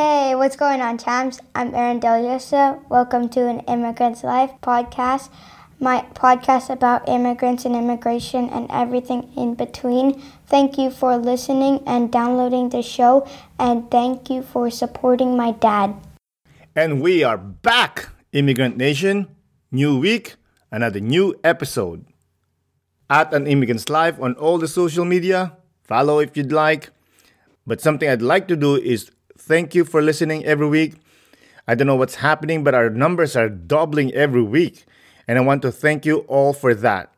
Hey, what's going on, Chams? I'm Aaron Deliosa. Welcome to an Immigrant's Life podcast, my podcast about immigrants and immigration and everything in between. Thank you for listening and downloading the show, and thank you for supporting my dad. And we are back, Immigrant Nation. New week, another new episode. At an Immigrant's Life on all the social media. Follow if you'd like. But something I'd like to do is Thank you for listening every week. I don't know what's happening, but our numbers are doubling every week. And I want to thank you all for that.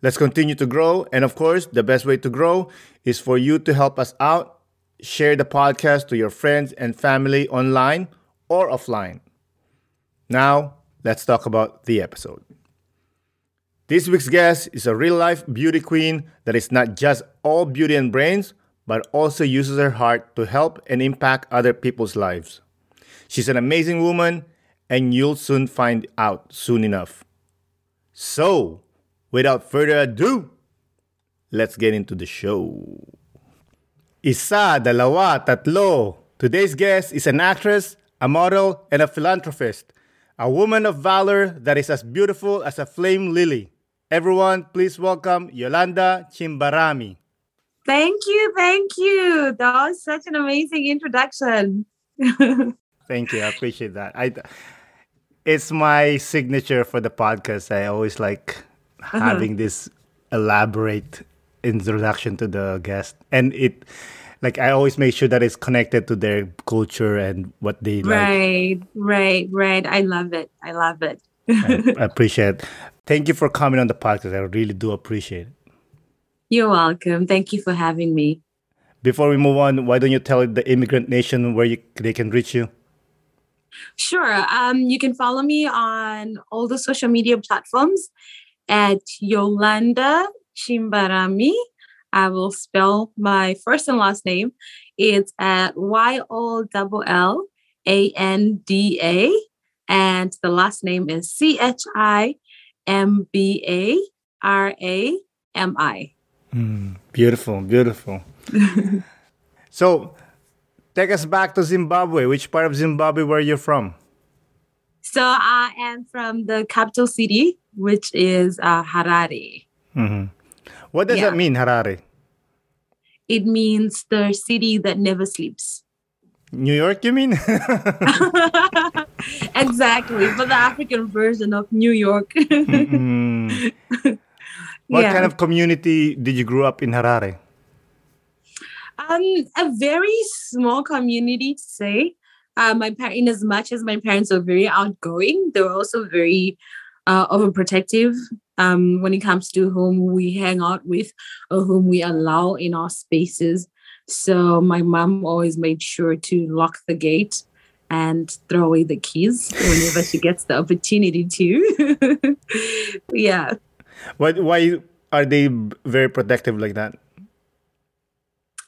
Let's continue to grow. And of course, the best way to grow is for you to help us out. Share the podcast to your friends and family online or offline. Now, let's talk about the episode. This week's guest is a real life beauty queen that is not just all beauty and brains, but also uses her heart to help and impact other people's lives. She's an amazing woman, and you'll soon find out soon enough. So, without further ado, let's get into the show. Isa, dalawa, tatlo. Today's guest is an actress, a model, and a philanthropist. A woman of valor that is as beautiful as a flame lily. Everyone, please welcome Yolanda Chimbarami. Thank you. Thank you. That was such an amazing introduction. thank you. I appreciate that. I it's my signature for the podcast. I always like uh-huh. having this elaborate introduction to the guest. And it like I always make sure that it's connected to their culture and what they right, like. Right, right, right. I love it. I love it. I, I appreciate it. Thank you for coming on the podcast. I really do appreciate it. You're welcome. Thank you for having me. Before we move on, why don't you tell the immigrant nation where you, they can reach you? Sure. Um, you can follow me on all the social media platforms at Yolanda Chimbarami. I will spell my first and last name. It's at Y O L L A N D A, and the last name is C H I M B A R A M I. Mm, beautiful, beautiful. so, take us back to Zimbabwe. Which part of Zimbabwe were you from? So, I am from the capital city, which is uh, Harare. Mm-hmm. What does yeah. that mean, Harare? It means the city that never sleeps. New York, you mean? exactly, but the African version of New York. mm-hmm. What yeah. kind of community did you grow up in Harare? Um, a very small community to say. Uh, my parents, in as much as my parents are very outgoing, they were also very uh, overprotective um, when it comes to whom we hang out with or whom we allow in our spaces. So my mom always made sure to lock the gate and throw away the keys whenever she gets the opportunity to. yeah. Why, why are they very protective like that?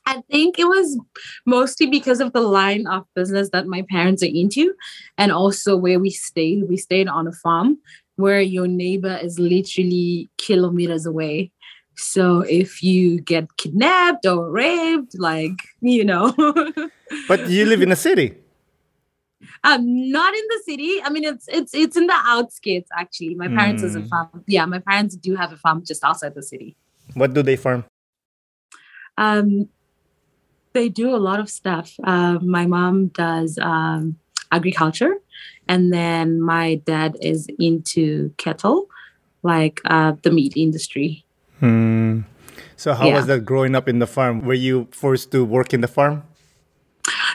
I think it was mostly because of the line of business that my parents are into, and also where we stayed. We stayed on a farm where your neighbor is literally kilometers away. So if you get kidnapped or raped, like, you know. but you live in a city. Um, not in the city. I mean, it's it's it's in the outskirts. Actually, my parents mm. has a hmm. farm. Yeah, my parents do have a farm just outside the city. What do they farm? Um, they do a lot of stuff. Uh, my mom does um, agriculture, and then my dad is into cattle, like uh, the meat industry. Hmm. So, how yeah. was that growing up in the farm? Were you forced to work in the farm?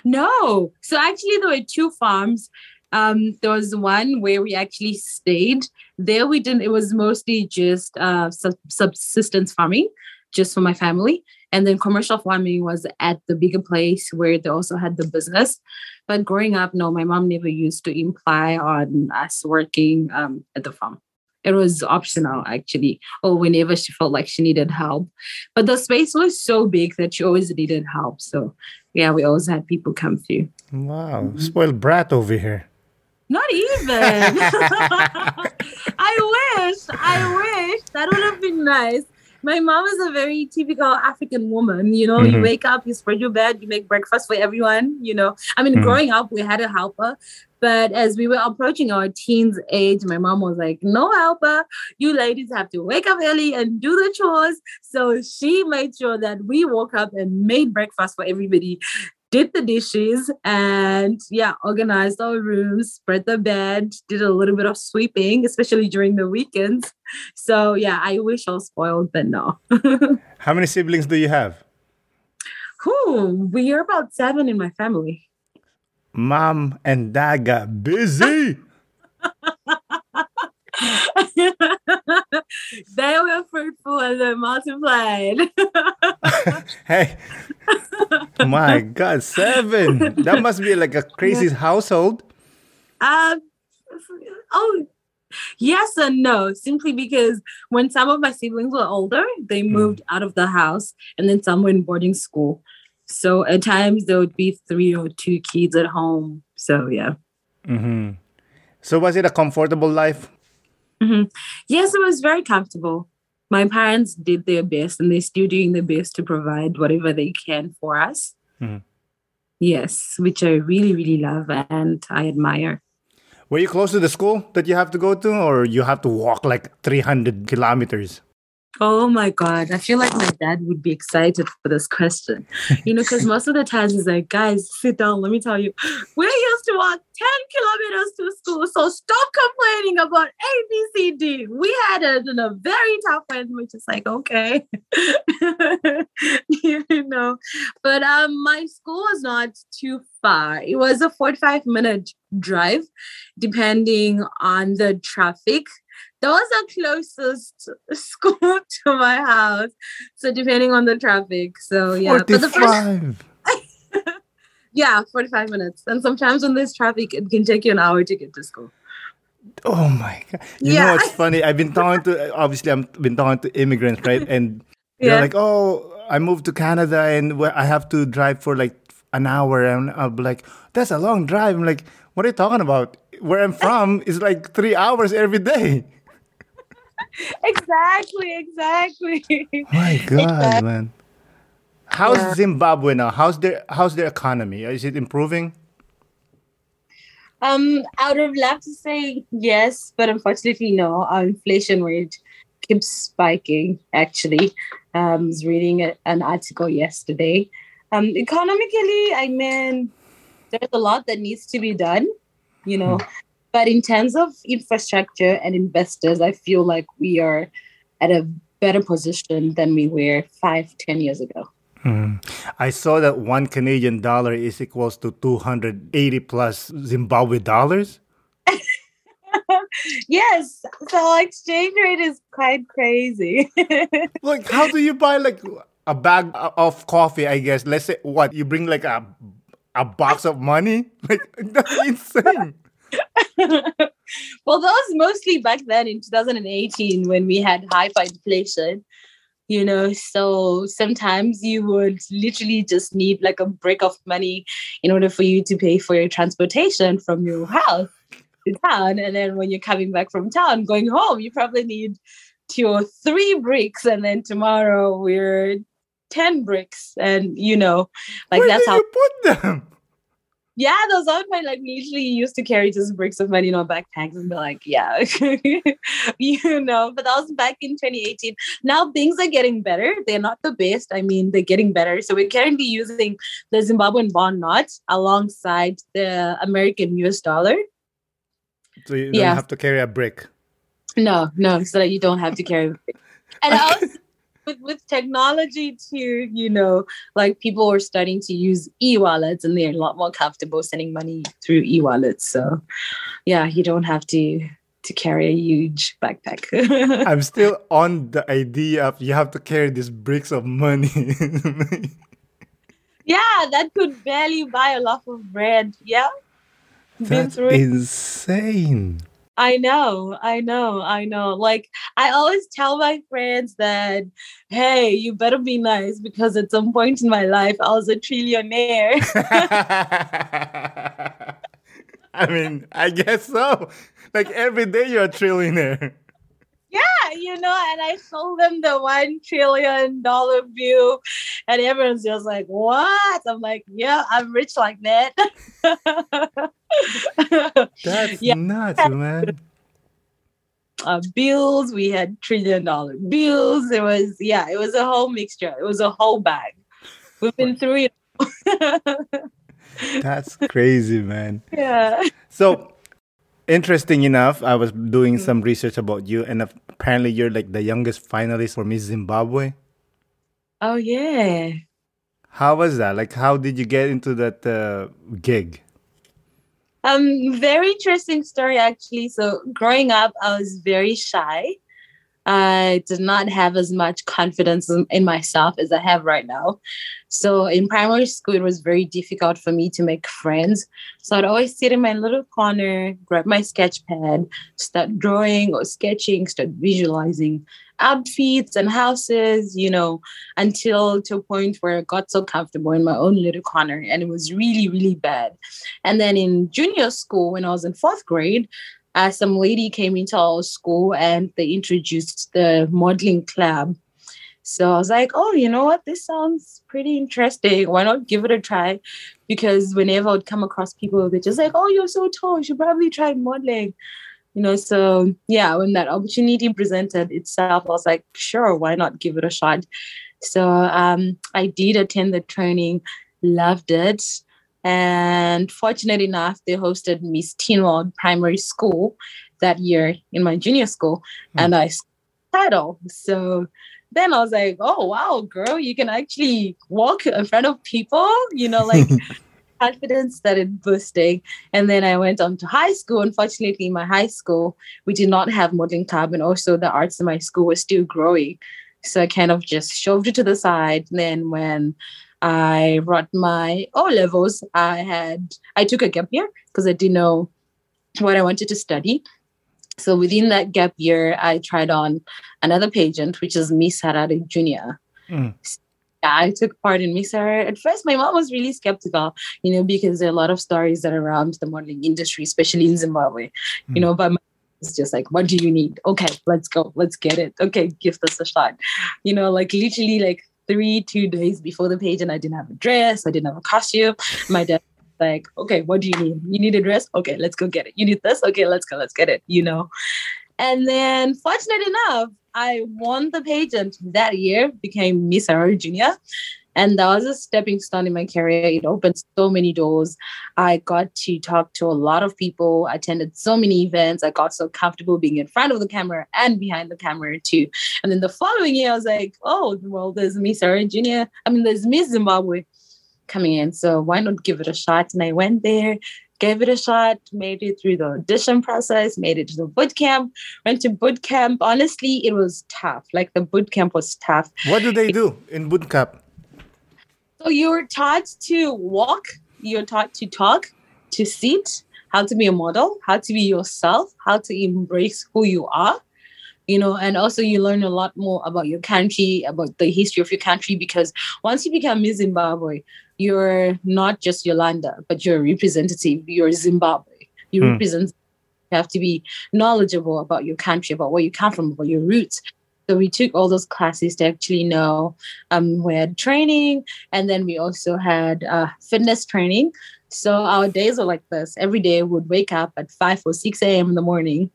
No. So actually, there were two farms. Um, there was one where we actually stayed. There we didn't. It was mostly just uh, subsistence farming, just for my family. And then commercial farming was at the bigger place where they also had the business. But growing up, no, my mom never used to imply on us working um, at the farm. It was optional actually, or whenever she felt like she needed help. But the space was so big that she always needed help. So yeah, we always had people come through. Wow, mm-hmm. spoiled brat over here. Not even. I wish. I wish that would have been nice. my mom is a very typical African woman. You know, Mhm. you wake up, you spread your bed, you make breakfast for everyone. You know, I mean, Mhm. growing up, we had a helper. But as we were approaching our teens age, my mom was like, no helper. You ladies have to wake up early and do the chores. So she made sure that we woke up and made breakfast for everybody, did the dishes, and yeah, organized our rooms, spread the bed, did a little bit of sweeping, especially during the weekends. So yeah, I wish I was spoiled, but no. How many siblings do you have? Whew, we are about seven in my family. Mom and dad got busy. they were fruitful and they multiplied. hey, my God, seven. That must be like a crazy household. um, oh, yes and no. Simply because when some of my siblings were older, they moved out of the house, and then some were in boarding school. So at times there would be three or two kids at home. So yeah. hmm So was it a comfortable life? Yes, it was very comfortable. My parents did their best and they're still doing their best to provide whatever they can for us. Mhm. Yes, which I really, really love and I admire. Were you close to the school that you have to go to, or you have to walk like 300 kilometers? Oh my God. I feel like my dad would be excited for this question. You know, because most of the times he's like, guys, sit down. Let me tell you, we used to walk 10 kilometers to school. So stop complaining about A, B, C, D. We had it in a very tough one, which is like, okay. you know, but um, my school was not too far. It was a 45 minute drive, depending on the traffic. That was the closest school to my house. So depending on the traffic. So yeah. But the first 45. yeah, 45 minutes. And sometimes when there's traffic, it can take you an hour to get to school. Oh my god! You Yeah. know what's funny? I've been talking to obviously I've been talking to immigrants, right? And they're Yeah. like, "Oh, I moved to Canada and I have to drive for like an hour," and I'll be like, "That's a long drive." I'm like, "What are you talking about? Where I'm from is like three hours every day." Exactly, exactly. My God, Exact- man! How's Yeah. Zimbabwe now? How's their How's their economy? Is it improving? Um, I would have loved to say yes, but unfortunately, no. Our inflation rate keeps spiking. Actually, um, I was reading a, an article yesterday. Um, economically, I mean, there's a lot that needs to be done, you know. But in terms of infrastructure and investors, I feel like we are at a better position than we were five, ten years ago. Hmm. I saw that one Canadian dollar is equals to 280 plus Zimbabwe dollars. Yes, so exchange rate is quite crazy. Like, how do you buy like a bag of coffee? I guess. Let's say what you bring like a a box of money. Like that's insane. well, that was mostly back then in 2018 when we had hyperinflation. You know, so sometimes you would literally just need like a brick of money in order for you to pay for your transportation from your house to town. And then when you're coming back from town, going home, you probably need two or three bricks. And then tomorrow we're 10 bricks. And, you know, like Where that's how you put them? yeah, those are my like we literally used to carry just bricks of money in our backpacks and be like, yeah, you know. But that was back in 2018. Now things are getting better. They're not the best. I mean, they're getting better. So we're currently using the Zimbabwean bond note alongside the American US dollar. So you don't have to carry a brick. No, no, so that you don't have to carry. And also with, with technology too, you know, like people are starting to use e-wallets and they're a lot more comfortable sending money through e-wallets. So yeah, you don't have to to carry a huge backpack. I'm still on the idea of you have to carry these bricks of money. yeah, that could barely buy a loaf of bread. Yeah. That's insane. I know, I know, I know. Like I always tell my friends that, hey, you better be nice because at some point in my life I was a trillionaire. I mean, I guess so. Like every day you're a trillionaire. Yeah, you know, and I sold them the one trillion dollar view, and everyone's just like, "What?" I'm like, "Yeah, I'm rich like that." That's yeah. nuts, man. Uh, bills, we had trillion dollar bills. It was yeah, it was a whole mixture. It was a whole bag. We've been through it. That's crazy, man. Yeah. So interesting enough, I was doing mm. some research about you, and apparently you're like the youngest finalist for Miss Zimbabwe. Oh yeah. How was that? Like, how did you get into that uh, gig? Um, very interesting story actually. So growing up, I was very shy. I did not have as much confidence in myself as I have right now. So in primary school, it was very difficult for me to make friends. So I'd always sit in my little corner, grab my sketch pad, start drawing or sketching, start visualizing outfits and houses, you know, until to a point where I got so comfortable in my own little corner and it was really, really bad. And then in junior school, when I was in fourth grade, uh, some lady came into our school and they introduced the modeling club. So I was like, oh, you know what? This sounds pretty interesting. Why not give it a try? Because whenever I would come across people, they're just like, oh, you're so tall. You should probably try modeling. You know, so yeah, when that opportunity presented itself, I was like, sure, why not give it a shot? So um, I did attend the training, loved it. And fortunate enough, they hosted Miss Teen World Primary School that year in my junior school, mm. and I title. So then I was like, oh wow, girl, you can actually walk in front of people, you know, like confidence started boosting. And then I went on to high school. Unfortunately, in my high school, we did not have modeling club, and also the arts in my school was still growing. So I kind of just shoved it to the side. And then when I wrote my O levels. I had I took a gap year because I didn't know what I wanted to study. So within that gap year, I tried on another pageant, which is Miss Harare Junior. Mm. Yeah, I took part in Miss Harare. At first, my mom was really skeptical, you know, because there are a lot of stories that are around the modeling industry, especially in Zimbabwe, mm. you know. But it's just like, what do you need? Okay, let's go, let's get it. Okay, give this a shot. You know, like literally, like three, two days before the page, and I didn't have a dress, I didn't have a costume. My dad was like, okay, what do you need? You need a dress? Okay, let's go get it. You need this? Okay, let's go, let's get it, you know. And then fortunate enough, I won the pageant that year, became Miss Harare Junior. And that was a stepping stone in my career. It opened so many doors. I got to talk to a lot of people, attended so many events. I got so comfortable being in front of the camera and behind the camera too. And then the following year, I was like, oh, well, there's Miss Junior. I mean, there's Miss Zimbabwe coming in. So why not give it a shot? And I went there, gave it a shot, made it through the audition process, made it to the boot camp, went to boot camp. Honestly, it was tough. Like the boot camp was tough. What do they do in boot camp? So you're taught to walk, you're taught to talk, to sit, how to be a model, how to be yourself, how to embrace who you are. You know, and also you learn a lot more about your country, about the history of your country, because once you become Miss Zimbabwe, you're not just Yolanda, but you're a representative. You're Zimbabwe. You mm. represent. You have to be knowledgeable about your country, about where you come from, about your roots. So we took all those classes to actually know. Um, we had training, and then we also had uh, fitness training. So our days were like this. Every day would wake up at 5 or 6 a.m. in the morning,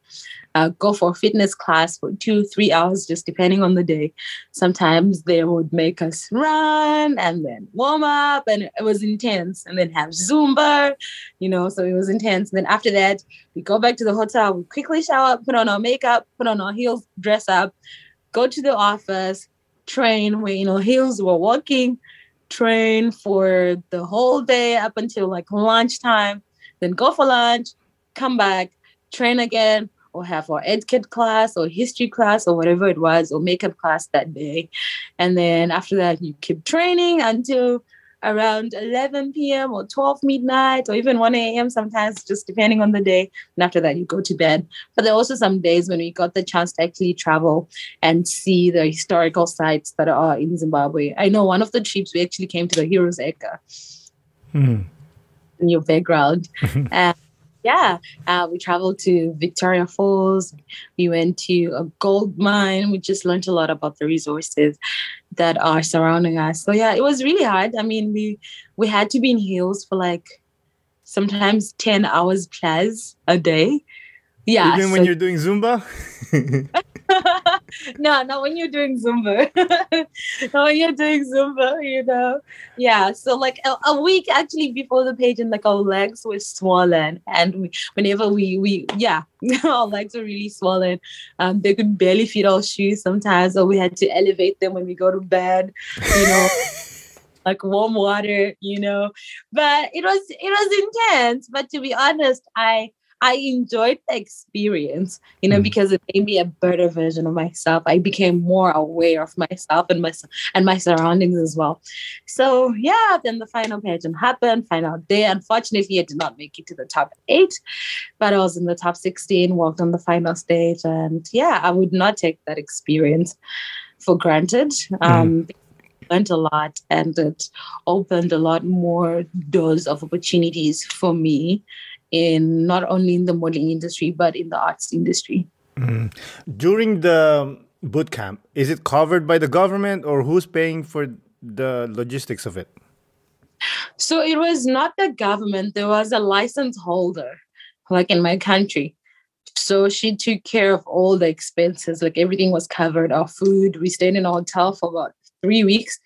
uh, go for fitness class for two, three hours, just depending on the day. Sometimes they would make us run and then warm up, and it was intense. And then have Zumba, you know, so it was intense. And then after that, we go back to the hotel, we quickly shower, put on our makeup, put on our heels, dress up, go to the office, train where, you know, heels were walking, train for the whole day up until like lunchtime, then go for lunch, come back, train again, or have our etiquette class or history class or whatever it was, or makeup class that day. And then after that, you keep training until around 11 p.m. or 12 midnight or even 1 a.m. sometimes, just depending on the day. And after that, you go to bed. But there are also some days when we got the chance to actually travel and see the historical sites that are in Zimbabwe. I know one of the trips we actually came to the Heroes Acre. Hmm. In your background. and yeah, uh, we traveled to Victoria Falls. We went to a gold mine. We just learned a lot about the resources that are surrounding us. So yeah, it was really hard. I mean, we we had to be in heels for like sometimes 10 hours plus a day. Yeah. Even when you're doing Zumba? no, not when you're doing Zumba. not when you're doing Zumba, you know. Yeah. So like a, a, week actually before the pageant, like our legs were swollen. And we, whenever we we yeah, our legs were really swollen. Um, they could barely fit our shoes sometimes, or we had to elevate them when we go to bed, you know. like warm water, you know. But it was it was intense. But to be honest, I I enjoyed the experience, you know, mm. because it made me a better version of myself. I became more aware of myself and my and my surroundings as well. So yeah, then the final pageant happened, final day. Unfortunately, I did not make it to the top eight, but I was in the top 16, walked on the final stage, and yeah, I would not take that experience for granted. Mm. Um, learned a lot and it opened a lot more doors of opportunities for me in not only in the modeling industry but in the arts industry. Mm. During the boot camp, is it covered by the government or who's paying for the logistics of it? So it was not the government, there was a license holder, like in my country. So she took care of all the expenses, like everything was covered. Our food, we stayed in a hotel for about three weeks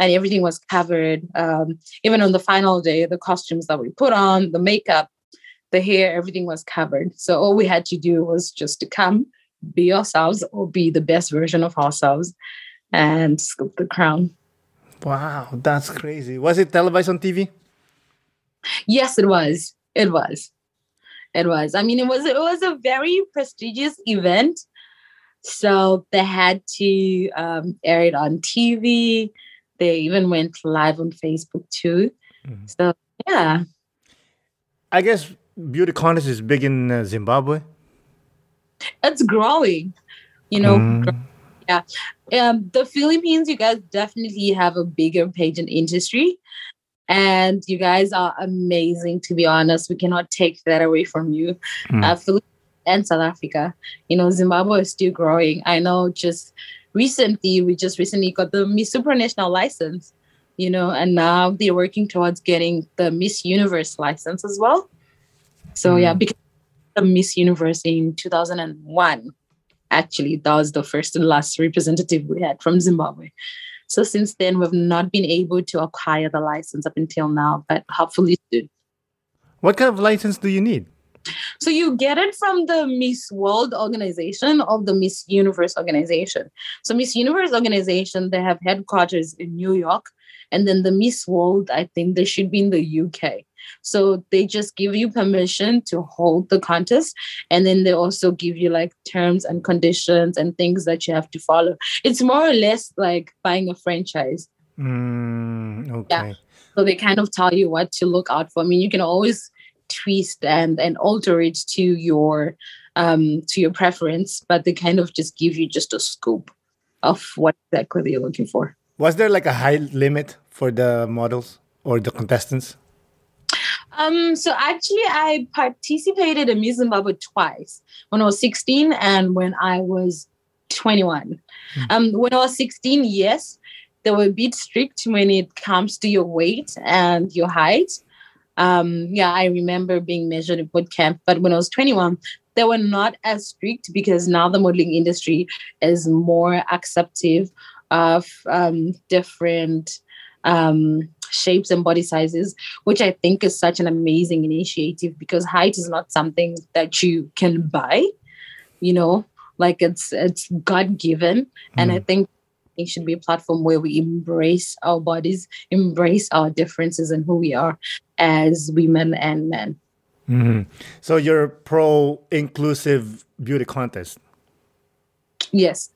and everything was covered. Um, even on the final day, the costumes that we put on, the makeup, the hair, everything was covered. So all we had to do was just to come, be ourselves, or be the best version of ourselves, and scoop the crown. Wow, that's crazy. Was it televised on TV? Yes, it was. It was. It was. I mean, it was. It was a very prestigious event, so they had to um, air it on TV. They even went live on Facebook too. Mm-hmm. So yeah. I guess beauty contest is big in uh, Zimbabwe? It's growing, you know. Mm. Yeah, um, the Philippines, you guys definitely have a bigger pageant industry, and you guys are amazing. To be honest, we cannot take that away from you. Mm. Uh, Philippines and South Africa, you know, Zimbabwe is still growing. I know. Just recently, we just recently got the Miss Supranational license, you know, and now they're working towards getting the Miss Universe license as well. So mm. yeah, because the Miss Universe in 2001, actually, that was the first and last representative we had from Zimbabwe. So since then, we've not been able to acquire the license up until now, but hopefully soon. What kind of license do you need? So you get it from the Miss World organization of the Miss Universe organization. So Miss Universe organization, they have headquarters in New York, and then the Miss World, I think they should be in the UK. So they just give you permission to hold the contest. And then they also give you like terms and conditions and things that you have to follow. It's more or less like buying a franchise. Mm, okay. Yeah. So they kind of tell you what to look out for. I mean, you can always twist and and alter it to your um to your preference, but they kind of just give you just a scope of what exactly you're looking for. Was there like a high limit for the models or the contestants? Um, so actually, I participated in Miss Zimbabwe twice when I was 16 and when I was 21. Mm. Um, when I was 16, yes, they were a bit strict when it comes to your weight and your height. Um, yeah, I remember being measured at boot camp, but when I was 21, they were not as strict because now the modeling industry is more acceptive of um, different um, shapes and body sizes, which I think is such an amazing initiative because height is not something that you can buy, you know, like it's it's God given. Mm. And I mm. think it should be a platform where we embrace our bodies, embrace our differences and who we are as women and men. Mm-hmm. So you're pro inclusive beauty contest. Yes.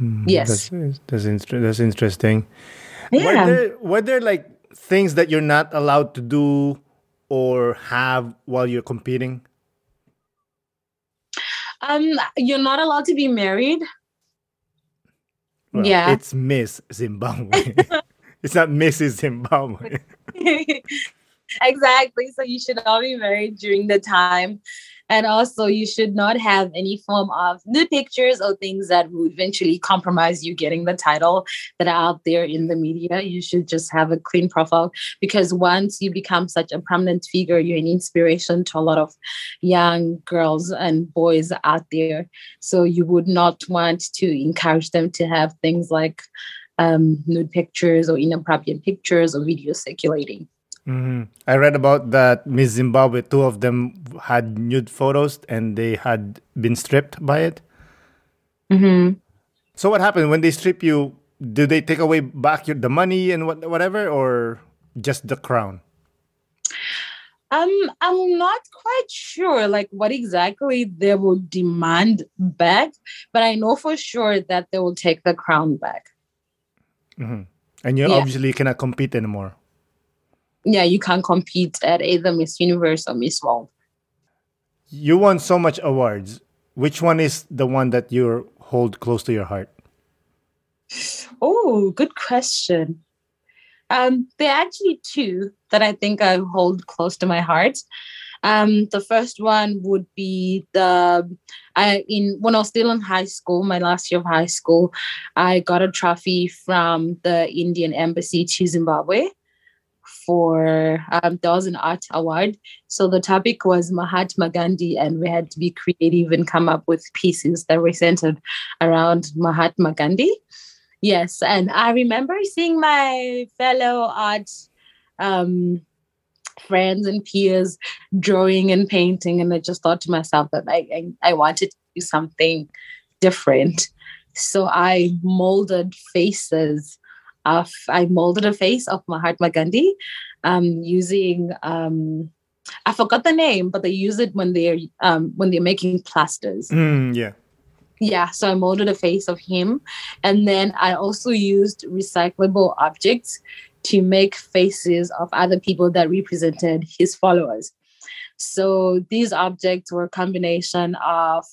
Mm, yes. That's, that's, that's interesting. Yeah. Were there, were there like things that you're not allowed to do or have while you're competing? Um, you're not allowed to be married. Well, yeah, it's Miss Zimbabwe. it's not Mrs. Zimbabwe. exactly. So you should all be married during the time. And also, you should not have any form of nude pictures or things that would eventually compromise you getting the title that are out there in the media. You should just have a clean profile because once you become such a prominent figure, you're an inspiration to a lot of young girls and boys out there. So you would not want to encourage them to have things like um, nude pictures or inappropriate pictures or videos circulating. Mm-hmm. I read about that Miss Zimbabwe, two of them had nude photos and they had been stripped by it. Mm-hmm. So what happened when they strip you? Do they take away back your, the money and what, whatever, or just the crown? Um, I'm not quite sure like what exactly they will demand back, but I know for sure that they will take the crown back. Mm-hmm. And you Yeah. obviously cannot compete anymore. Yeah, you can't compete at either Miss Universe or Miss World. You won so much awards. Which one is the one that you hold close to your heart? Oh, good question. Um, there are actually two that I think I hold close to my heart. Um, the first one would be the I in when I was still in high school, my last year of high school, I got a trophy from the Indian Embassy to Zimbabwe for um, there was an art award. So the topic was Mahatma Gandhi, and we had to be creative and come up with pieces that were centered around Mahatma Gandhi. Yes, and I remember seeing my fellow art um, friends and peers drawing and painting, and I just thought to myself that I, I, I wanted to do something different. So I molded faces of I molded a face of Mahatma Gandhi um, using um, I forgot the name, but they use it when they're um, when they're making plasters. Mm, yeah. yeah so i molded a face of him. And then i also used recyclable objects to make faces of other people that represented his followers. So these objects were a combination of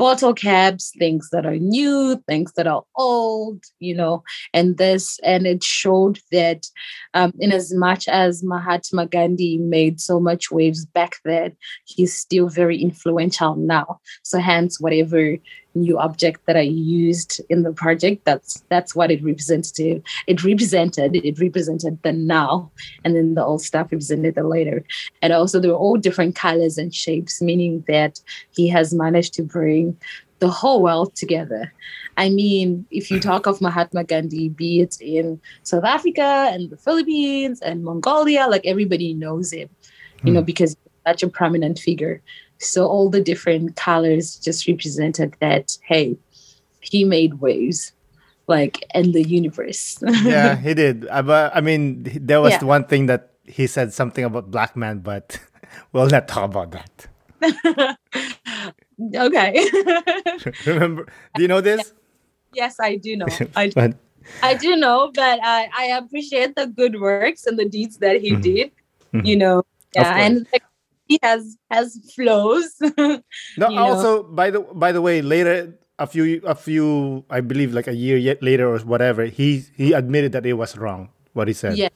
bottle caps things that are new things that are old you know and this and it showed that um, in as much as mahatma gandhi made so much waves back then he's still very influential now. So hence whatever new object that I used in the project. That's that's what it represented. It represented it represented the now, and then the old stuff represented the later. And also, they were all different colors and shapes, meaning that he has managed to bring the whole world together. I mean, if you talk of Mahatma Gandhi, be it in South Africa and the Philippines and Mongolia, like everybody knows him, you know, hmm. because such a prominent figure. So all the different colors just represented that, hey, he made waves, like in the universe. Yeah, he did. Uh, but I mean, there was Yeah. one thing that he said something about black man, but we'll not talk about that. okay. Remember? Do you know this? yes, I do know. I, But I do know, but I, I appreciate the good works and the deeds that he Mhm. did. Mhm. You know, yeah, and like, has has flows. no. you know. Also, by the by the way, later a few a few I believe like a year yet later or whatever, he he admitted that it was wrong what he said. Yeah.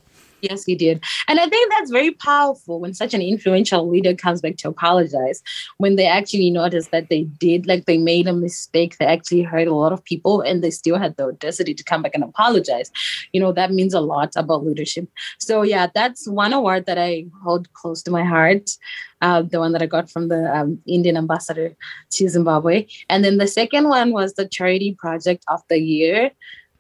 Yes, he did. And I think that's very powerful when such an influential leader comes back to apologize. When they actually notice that they did, like they made a mistake, they actually hurt a lot of people and they still had the audacity to come back and apologize. You know, that means a lot about leadership. So, yeah, that's one award that I hold close to my heart. Uh, the one that I got from the um, Indian ambassador to Zimbabwe. And then the second one was the charity project of the year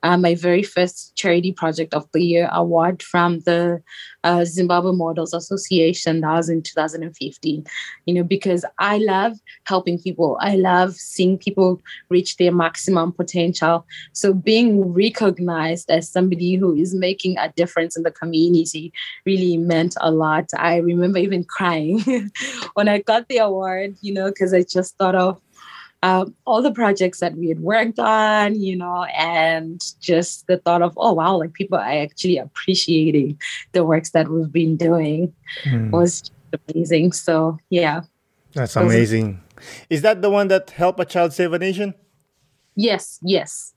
uh, my very first charity project of the year award from the uh, Zimbabwe Models Association. That was in 2015. You know, because I love helping people. I love seeing people reach their maximum potential. So being recognized as somebody who is making a difference in the community really meant a lot. I remember even crying when I got the award. You know, because I just thought of um, all the projects that we had worked on, you know, and just the thought of, oh, wow, like people are actually appreciating the works that we've been doing Hmm. was amazing. So, yeah. That's amazing. Is that the one that help a child save a nation? Yes, yes,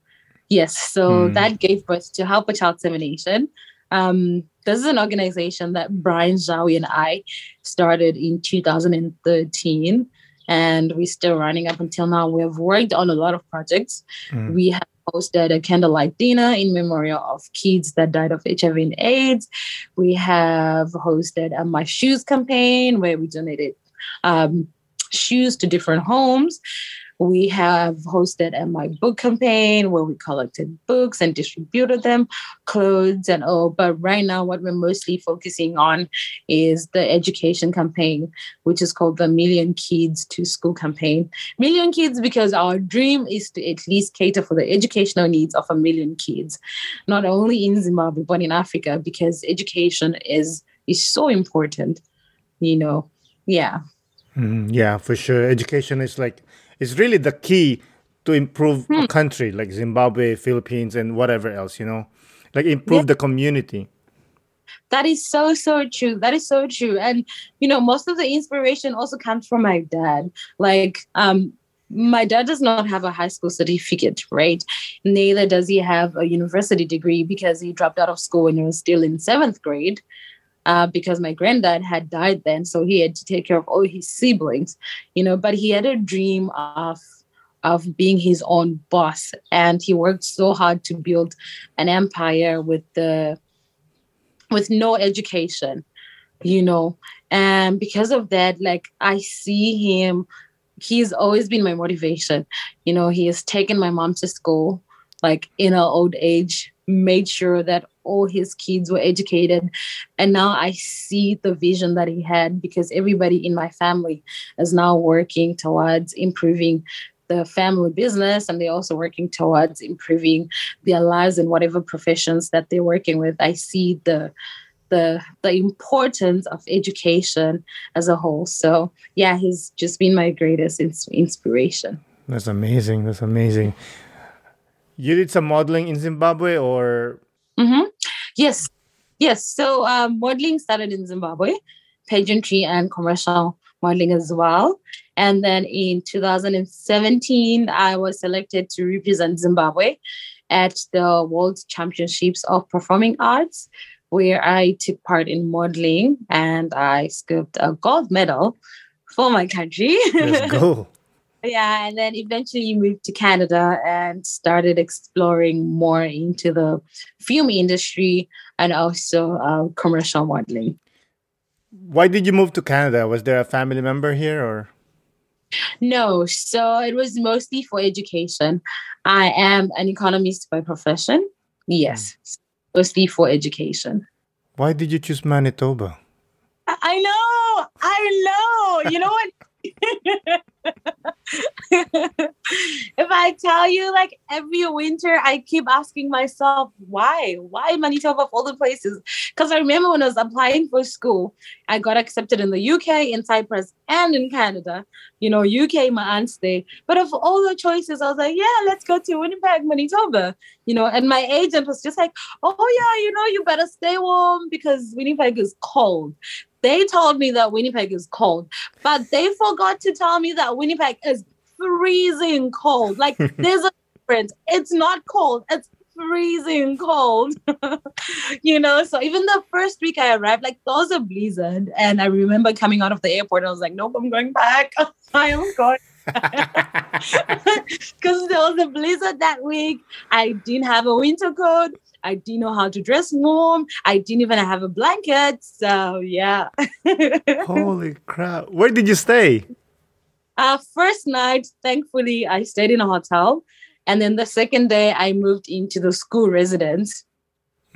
yes. So Hmm. that gave birth to Help a Child Save a Nation. Um, this is an organization that Brian Zawi and I started in 2013, and we're still running up until now. We have worked on a lot of projects. Mm. We have hosted a candlelight dinner in memorial of kids that died of HIV and AIDS. We have hosted a My Shoes campaign where we donated um, shoes to different homes. We have hosted a My Book campaign where we collected books and distributed them, clothes and all. But right now, what we're mostly focusing on is the education campaign, which is called the Million Kids to School campaign. Million kids because our dream is to at least cater for the educational needs of a million kids, not only in Zimbabwe, but in Africa, because education is is so important, you know. Yeah. Mm, yeah, for sure. Education is like it's really the key to improve hmm. a country like Zimbabwe, Philippines, and whatever else, you know, like improve yeah. the community. That is so, so true. That is so true. And, you know, most of the inspiration also comes from my dad. Like, um, my dad does not have a high school certificate, right? Neither does he have a university degree because he dropped out of school when he was still in seventh grade. Uh, because my granddad had died then, so he had to take care of all his siblings, you know. But he had a dream of of being his own boss, and he worked so hard to build an empire with the with no education, you know. And because of that, like I see him, he's always been my motivation. You know, he has taken my mom to school, like in her old age, made sure that all his kids were educated. And now I see the vision that he had because everybody in my family is now working towards improving the family business and they're also working towards improving their lives in whatever professions that they're working with. I see the the the importance of education as a whole. So yeah, he's just been my greatest ins- inspiration. That's amazing. That's amazing. You did some modeling in Zimbabwe, or Mm-hmm. Yes, yes. So um, modeling started in Zimbabwe, pageantry and commercial modeling as well. And then in 2017, I was selected to represent Zimbabwe at the World Championships of Performing Arts, where I took part in modeling and I scooped a gold medal for my country. Let's go. yeah and then eventually you moved to canada and started exploring more into the film industry and also uh, commercial modeling. Why did you move to canada? Was there a family member here or? No so it was mostly for education. I am an economist by profession. Yes mm. mostly for education. Why did you choose manitoba? I know, I know. You know what? if I tell you, like every winter, I keep asking myself, why? Why Manitoba of all the places? Because I remember when I was applying for school, I got accepted in the UK, in Cyprus, and in Canada. You know, UK, my aunt's stay. But of all the choices, I was like, yeah, let's go to Winnipeg, Manitoba. You know, and my agent was just like, oh, yeah, you know, you better stay warm because Winnipeg is cold. They told me that Winnipeg is cold, but they forgot to tell me that Winnipeg is freezing cold. Like there's a difference. It's not cold. It's freezing cold. you know, so even the first week I arrived, like there was a blizzard. And I remember coming out of the airport, I was like, nope, I'm going back. I am going. Because there was a blizzard that week. I didn't have a winter coat. I didn't know how to dress warm. I didn't even have a blanket. So yeah. Holy crap. Where did you stay? Uh, first night, thankfully, I stayed in a hotel. And then the second day, I moved into the school residence.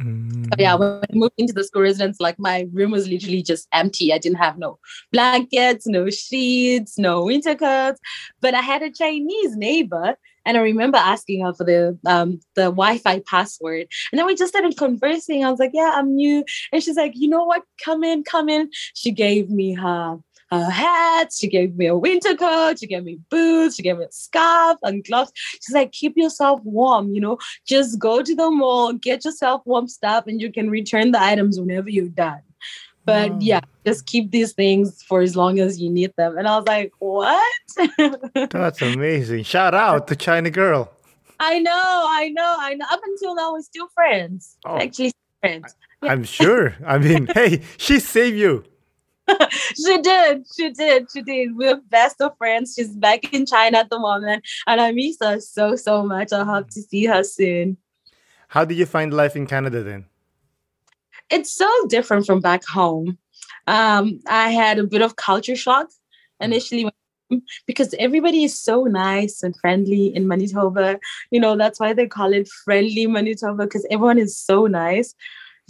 Mm. Yeah, when I moved into the school residence, like my room was literally just empty. I didn't have no blankets, no sheets, no winter coats. But I had a Chinese neighbor and I remember asking her for the um the Wi-Fi password. And then we just started conversing. I was like, yeah, I'm new. And she's like, you know what? Come in, come in. She gave me her her hat. She gave me a winter coat. She gave me boots. She gave me a scarf and gloves. She's like, keep yourself warm, you know, just go to the mall, get yourself warm stuff, and you can return the items whenever you're done. But oh. yeah, just keep these things for as long as you need them. And I was like, what? That's amazing. Shout out to China Girl. I know, I know, I know. Up until now, we're still friends. Oh. Actually, friends. I'm sure. I mean, hey, she saved you. she did. She did. She did. We're best of friends. She's back in China at the moment, and I miss her so so much. I hope to see her soon. How did you find life in Canada then? It's so different from back home. Um, I had a bit of culture shock initially because everybody is so nice and friendly in Manitoba. You know, that's why they call it friendly Manitoba because everyone is so nice.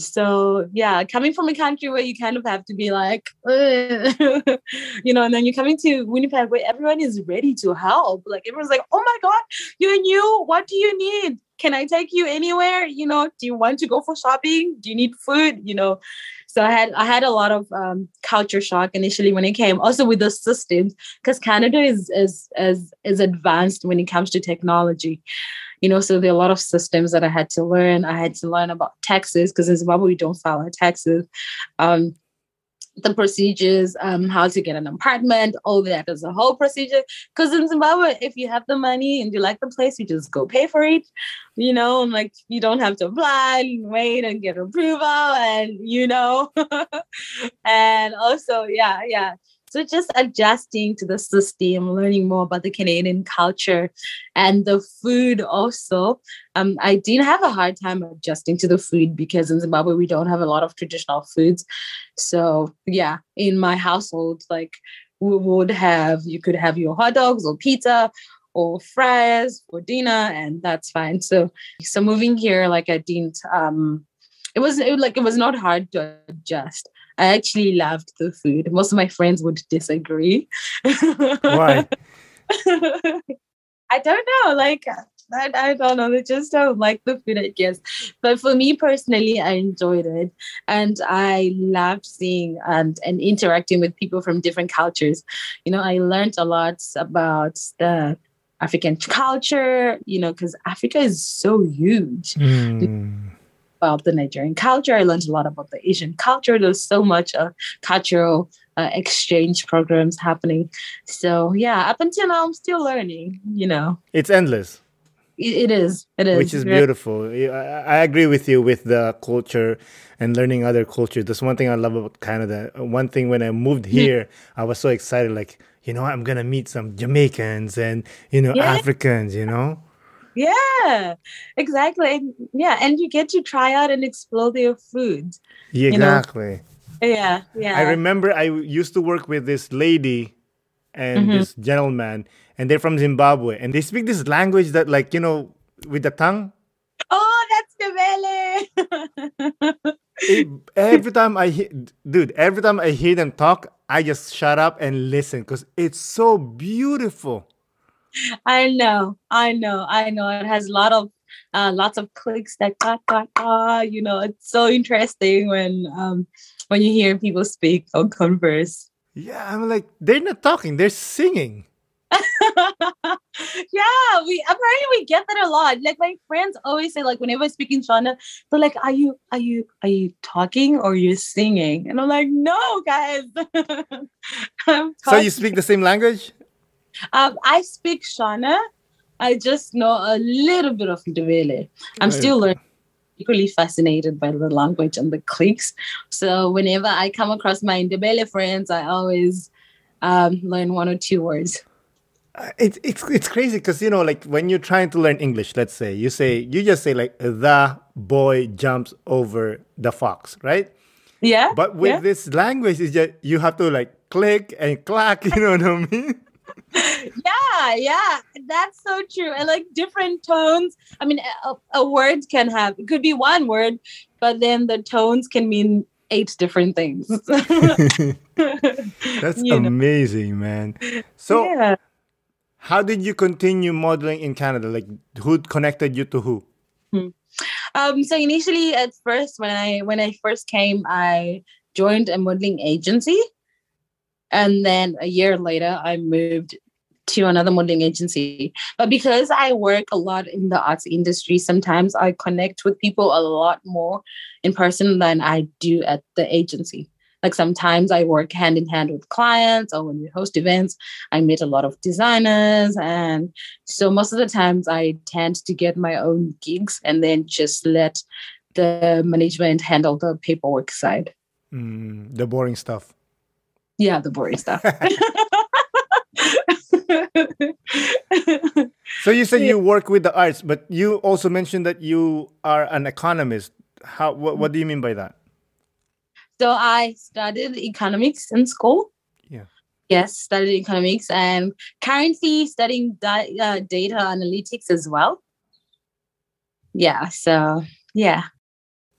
So yeah, coming from a country where you kind of have to be like, you know, and then you're coming to Winnipeg where everyone is ready to help. Like everyone's like, oh my God, you're new. What do you need? Can I take you anywhere? You know, do you want to go for shopping? Do you need food? You know, so I had I had a lot of um, culture shock initially when it came. Also with the systems, because Canada is is is is advanced when it comes to technology you know, so there are a lot of systems that I had to learn. I had to learn about taxes because in Zimbabwe we don't file our taxes. Um, the procedures, um, how to get an apartment, all that is a whole procedure. Because in Zimbabwe, if you have the money and you like the place, you just go pay for it, you know, and like you don't have to apply and wait and get approval, and you know, and also, yeah, yeah. So just adjusting to the system, learning more about the Canadian culture and the food also. Um, I didn't have a hard time adjusting to the food because in Zimbabwe we don't have a lot of traditional foods. So yeah, in my household, like we would have you could have your hot dogs or pizza or fries for dinner and that's fine so so moving here like i didn't um it was it, like it was not hard to adjust I actually loved the food. Most of my friends would disagree. Why? I don't know. Like, I, I don't know. They just don't like the food, I guess. But for me personally, I enjoyed it. And I loved seeing and, and interacting with people from different cultures. You know, I learned a lot about the African culture, you know, because Africa is so huge. Mm about the Nigerian culture. I learned a lot about the Asian culture. There's so much uh, cultural uh, exchange programs happening. So yeah, up until now, I'm still learning. You know, it's endless. it, it is. It is. Which is beautiful. I agree with you with the culture and learning other cultures. That's one thing I love about Canada. One thing when I moved mm-hmm. here, I was so excited. Like you know, I'm gonna meet some Jamaicans and you know yeah. Africans. You know yeah, exactly. Yeah, and you get to try out and explore their food. Exactly. You know? Yeah, yeah. I remember I used to work with this lady and mm-hmm. this gentleman, and they're from Zimbabwe, and they speak this language that, like, you know, with the tongue. Oh, that's the every time I hear, dude, every time I hear them talk, I just shut up and listen because it's so beautiful. I know, I know, I know. It has a lot of uh, lots of clicks that ka, ka, ka, you know it's so interesting when um when you hear people speak or converse. Yeah i'm like they're not talking they're singing. Yeah we apparently we get that a lot like my friends always say like whenever i speak in Shona, they're like are you are you are you talking or you're singing? And i'm like no guys. So you speak the same language um, I speak Shona. I just know a little bit of Ndebele. I'm right. still learning. Equally fascinated by the language and the clicks. So whenever I come across my Ndebele friends, I always um, learn one or two words. Uh, it's it's it's crazy because you know like when you're trying to learn English, let's say you say you just say like the boy jumps over the fox, right? Yeah. But with yeah. this language, is just you have to like click and clack. You know what I mean? Yeah, yeah, that's so true. And like different tones. I mean, a, a word can have it could be one word, but then the tones can mean eight different things. that's you amazing, know. man. So, yeah. how did you continue modeling in Canada? Like, who connected you to who? Hmm. Um, so initially, at first, when I when I first came, I joined a modeling agency and then a year later, I moved to another modeling agency. But because I work a lot in the arts industry, sometimes I connect with people a lot more in person than I do at the agency. Like sometimes I work hand in hand with clients, or when we host events, I meet a lot of designers. And so most of the times I tend to get my own gigs and then just let the management handle the paperwork side. Mm, the boring stuff. Yeah, the boring stuff. so you said you work with the arts, but you also mentioned that you are an economist. How? What, what do you mean by that? So I studied economics in school. Yeah. Yes, studied economics and currently studying di- uh, data analytics as well. Yeah. So yeah.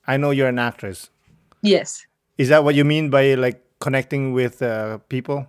I know you're an actress. Yes. Is that what you mean by like connecting with uh, people?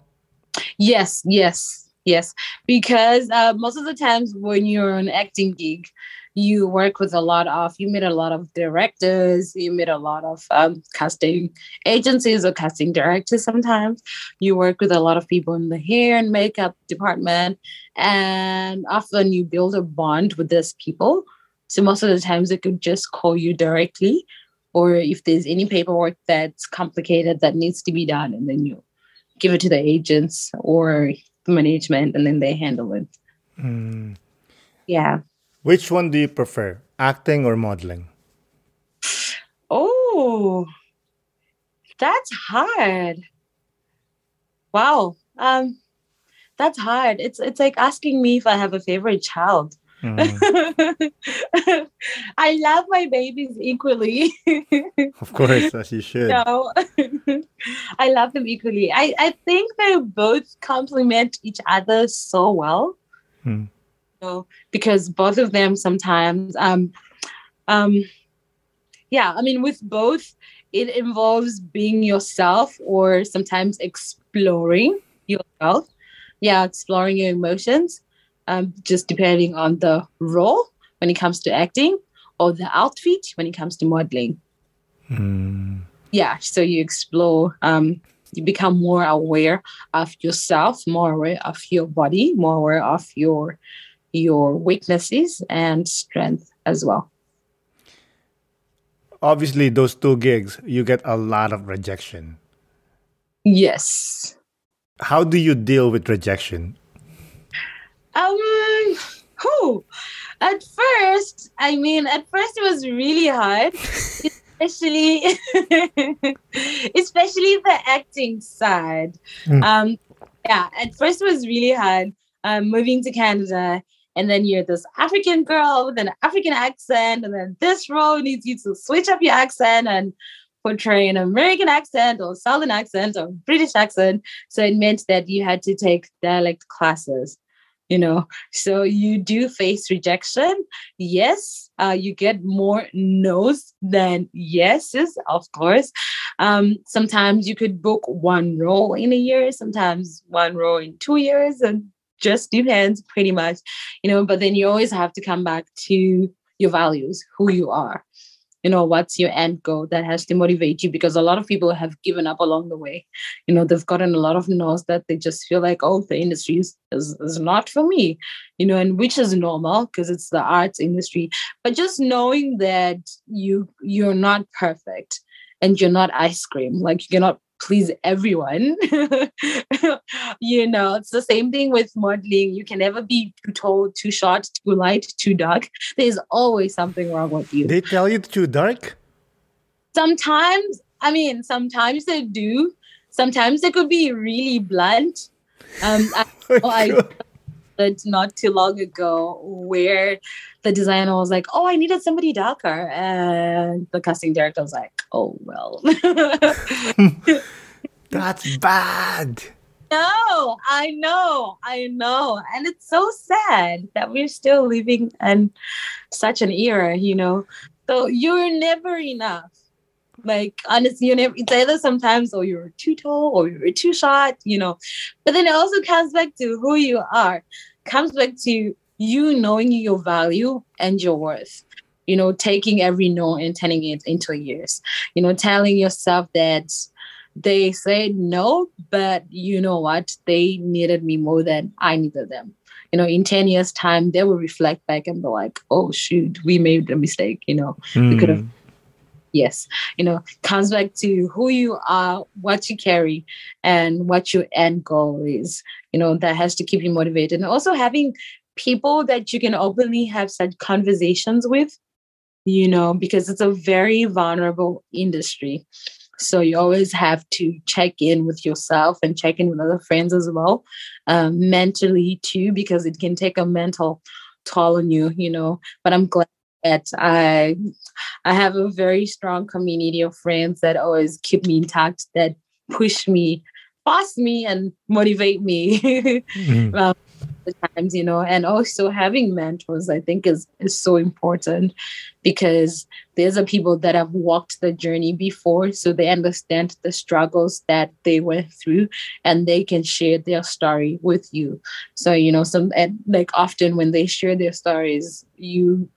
Yes. Yes. Yes. Because uh, most of the times when you're an acting gig, you work with a lot of you meet a lot of directors you meet a lot of um, casting agencies or casting directors sometimes you work with a lot of people in the hair and makeup department and often you build a bond with these people so most of the times they could just call you directly or if there's any paperwork that's complicated that needs to be done and then you give it to the agents or management and then they handle it Mm. yeah Which one do you prefer, acting or modeling? Oh, that's hard. Wow. Um, that's hard. It's it's like asking me if I have a favorite child. Mm, I love my babies equally. of course, as you should. no, I love them equally. I, I think they both complement each other so well. Hmm. So, because both of them sometimes um um yeah, I mean with both it involves being yourself or sometimes exploring yourself. Yeah, exploring your emotions. Um, just depending on the role when it comes to acting or the outfit when it comes to modeling Mm. yeah so you explore um you become more aware of yourself more aware of your body more aware of your your weaknesses and strength as well Obviously, those two gigs, you get a lot of rejection. yes How do you deal with rejection? Um who at first i mean at first it was really hard especially especially the acting side. Mm. um yeah at first it was really hard um moving to canada and then you're this african girl with an african accent and then this role needs you to switch up your accent and portray an american accent or southern accent or british accent. So it meant that you had to take dialect classes you know. So you do face rejection. Yes uh, you get more no's than yeses of course. Um, sometimes you could book one role in a year sometimes one role in two years and just depends pretty much you know but then you always have to come back to your values who you are you know what's your end goal that has to motivate you? Because a lot of people have given up along the way. You know they've gotten a lot of no's that they just feel like oh the industry is, is, is not for me you know and which is normal because it's the arts industry. But just knowing that you you're not perfect and you're not ice cream like you cannot please everyone. You know it's the same thing with modeling. You can never be too tall too short too light too dark. There's always something wrong with you. They tell you too dark? sometimes i mean sometimes they do. Sometimes they could be really blunt. Um I, oh, I did not too long ago where the designer was like oh i needed somebody darker. And the casting director was like oh well. That's bad. no i know i know. And it's so sad that we're still living in such an era you know? So you're never enough like honestly you never it's either sometimes or you're too tall or you're too short you know. But then it also comes back to who you are. Comes back to you knowing your value and your worth. You know taking every no and turning it into yes. You know telling yourself that they said no but you know what? They needed me more than i needed them. You know in 10 years time they will reflect back and be like oh shoot we made a mistake you know. We could have Mm. Yes you know comes back to who you are what you carry and what your end goal is you know that has to keep you motivated and also having people that you can openly have such conversations with you know, because it's a very vulnerable industry. So you always have to check in with yourself and check in with other friends as well, um, mentally too, because it can take a mental toll on you, you know. But I'm glad that I I have a very strong community of friends that always keep me in touch, that push me, past me, and motivate me. mm-hmm. um, the times, you know, and also having mentors, I think is is so important because there's a people that have walked the journey before, so they understand the struggles that they went through, and they can share their story with you. So you know, some and like often when they share their stories, you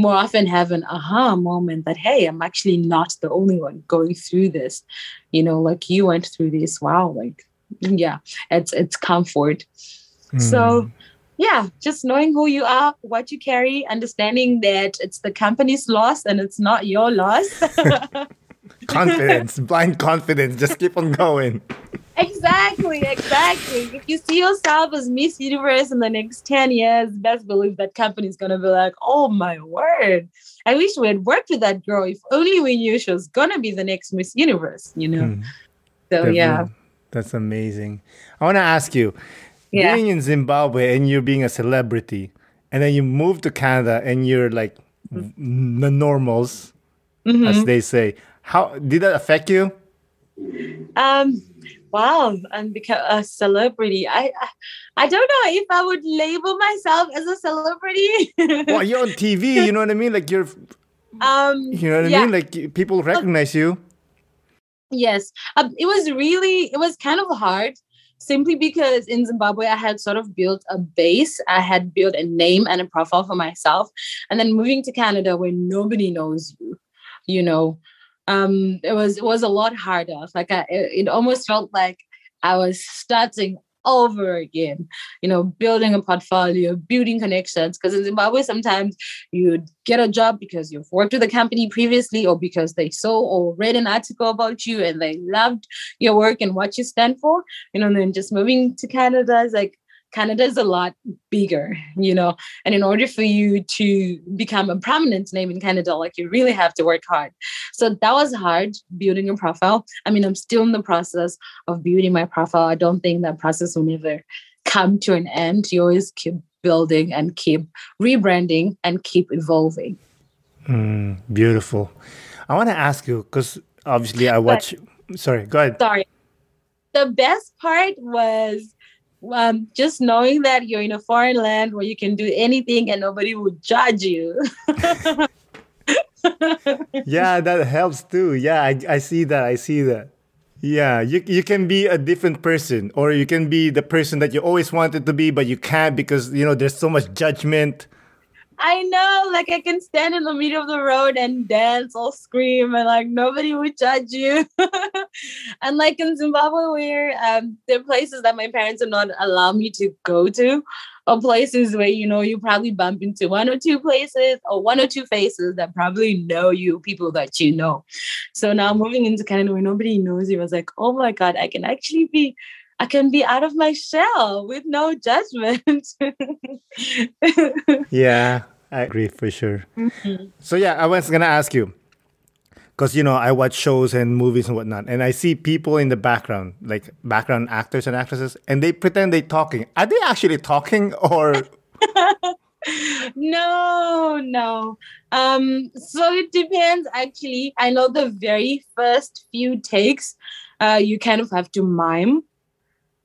more often have an aha moment that hey i'm actually not the only one going through this you know like you went through this wow like yeah it's it's comfort so, hmm. yeah, just knowing who you are, what you carry, understanding that it's the company's loss and it's not your loss. confidence, blind confidence. Just keep on going. Exactly, exactly. If you see yourself as Miss Universe in the next 10 years, best believe that company's gonna be like, oh my word. I wish we had worked with that girl. If only we knew she was gonna be the next Miss Universe, you know. Hmm. So Definitely. yeah. That's amazing. I want to ask you yeah. being in Zimbabwe and you're being a celebrity, and then you move to Canada and you're like mm-hmm. the normals, mm-hmm. as they say. How did that affect you? Um, wow, and become a celebrity. I, I, I don't know if I would label myself as a celebrity. well, you're on TV. You know what I mean? Like you're. Um. You know what yeah. I mean? Like people recognize you. Yes, um, it was really. It was kind of hard simply because in Zimbabwe, I had sort of built a base. I had built a name and a profile for myself. And then moving to Canada where nobody knows you, you know, um, it was it was a lot harder. Like I, it, it almost felt like I was starting over again, you know, building a portfolio, building connections. Because in Zimbabwe, sometimes you get a job because you've worked with a company previously or because they saw or read an article about you and they loved your work and what you stand for. You know, and then just moving to Canada is like, Canada is a lot bigger, you know, and in order for you to become a prominent name in Canada, like you really have to work hard. So that was hard building a profile. I mean, I'm still in the process of building my profile. I don't think that process will never come to an end. You always keep building and keep rebranding and keep evolving. Mm, beautiful. I want to ask you because obviously I watch. But, sorry, go ahead. Sorry. The best part was um, just knowing that you're in a foreign land where you can do anything and nobody will judge you. yeah, that helps too. Yeah, I, I see that. I see that. Yeah, you, you can be a different person, or you can be the person that you always wanted to be, but you can't because you know there's so much judgment I know, like I can stand in the middle of the road and dance or scream, and like nobody would judge you. and like in Zimbabwe, where um, there are places that my parents would not allow me to go to, or places where you know you probably bump into one or two places or one or two faces that probably know you, people that you know. So now moving into Canada where nobody knows you, I was like, oh my god, I can actually be I can be out of my shell with no judgment. yeah, I agree for sure. Mm-hmm. So yeah, I was gonna ask you because you know I watch shows and movies and whatnot, and I see people in the background, like background actors and actresses, and they pretend they're talking. Are they actually talking or? no, no. Um, so it depends. Actually, I know the very first few takes, uh, you kind of have to mime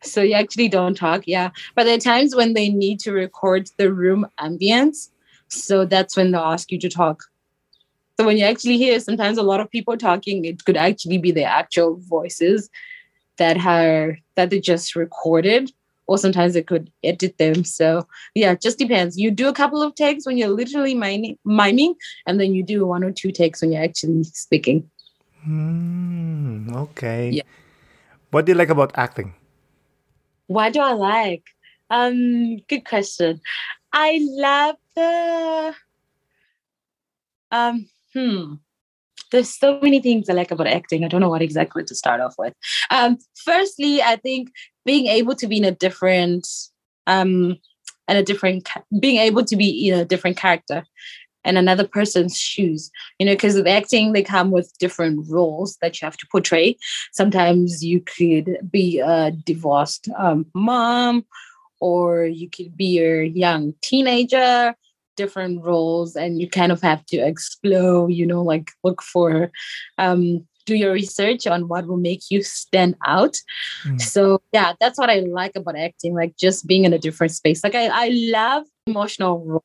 so you actually don't talk yeah. But there are times when they need to record the room ambience so that's when they'll ask you to talk. So when you actually hear sometimes a lot of people talking it could actually be their actual voices that are that they just recorded or sometimes they could edit them. So yeah it just depends. You do a couple of takes when you're literally miming, miming and then you do one or two takes when you're actually speaking. Mm, okay. Yeah. what do you like about acting what do I like? Um, good question. I love the um hmm. There's so many things I like about acting. I don't know what exactly to start off with. Um, firstly, I think being able to be in a different um and a different being able to be in a different character in another person's shoes. You know because with acting they come with different roles that you have to portray. Sometimes you could be a divorced um, mom or you could be a young teenager different roles and you kind of have to explore you know like look for um do your research on what will make you stand out. Mm. so yeah that's what i like about acting like just being in a different space. Like i, I love emotional roles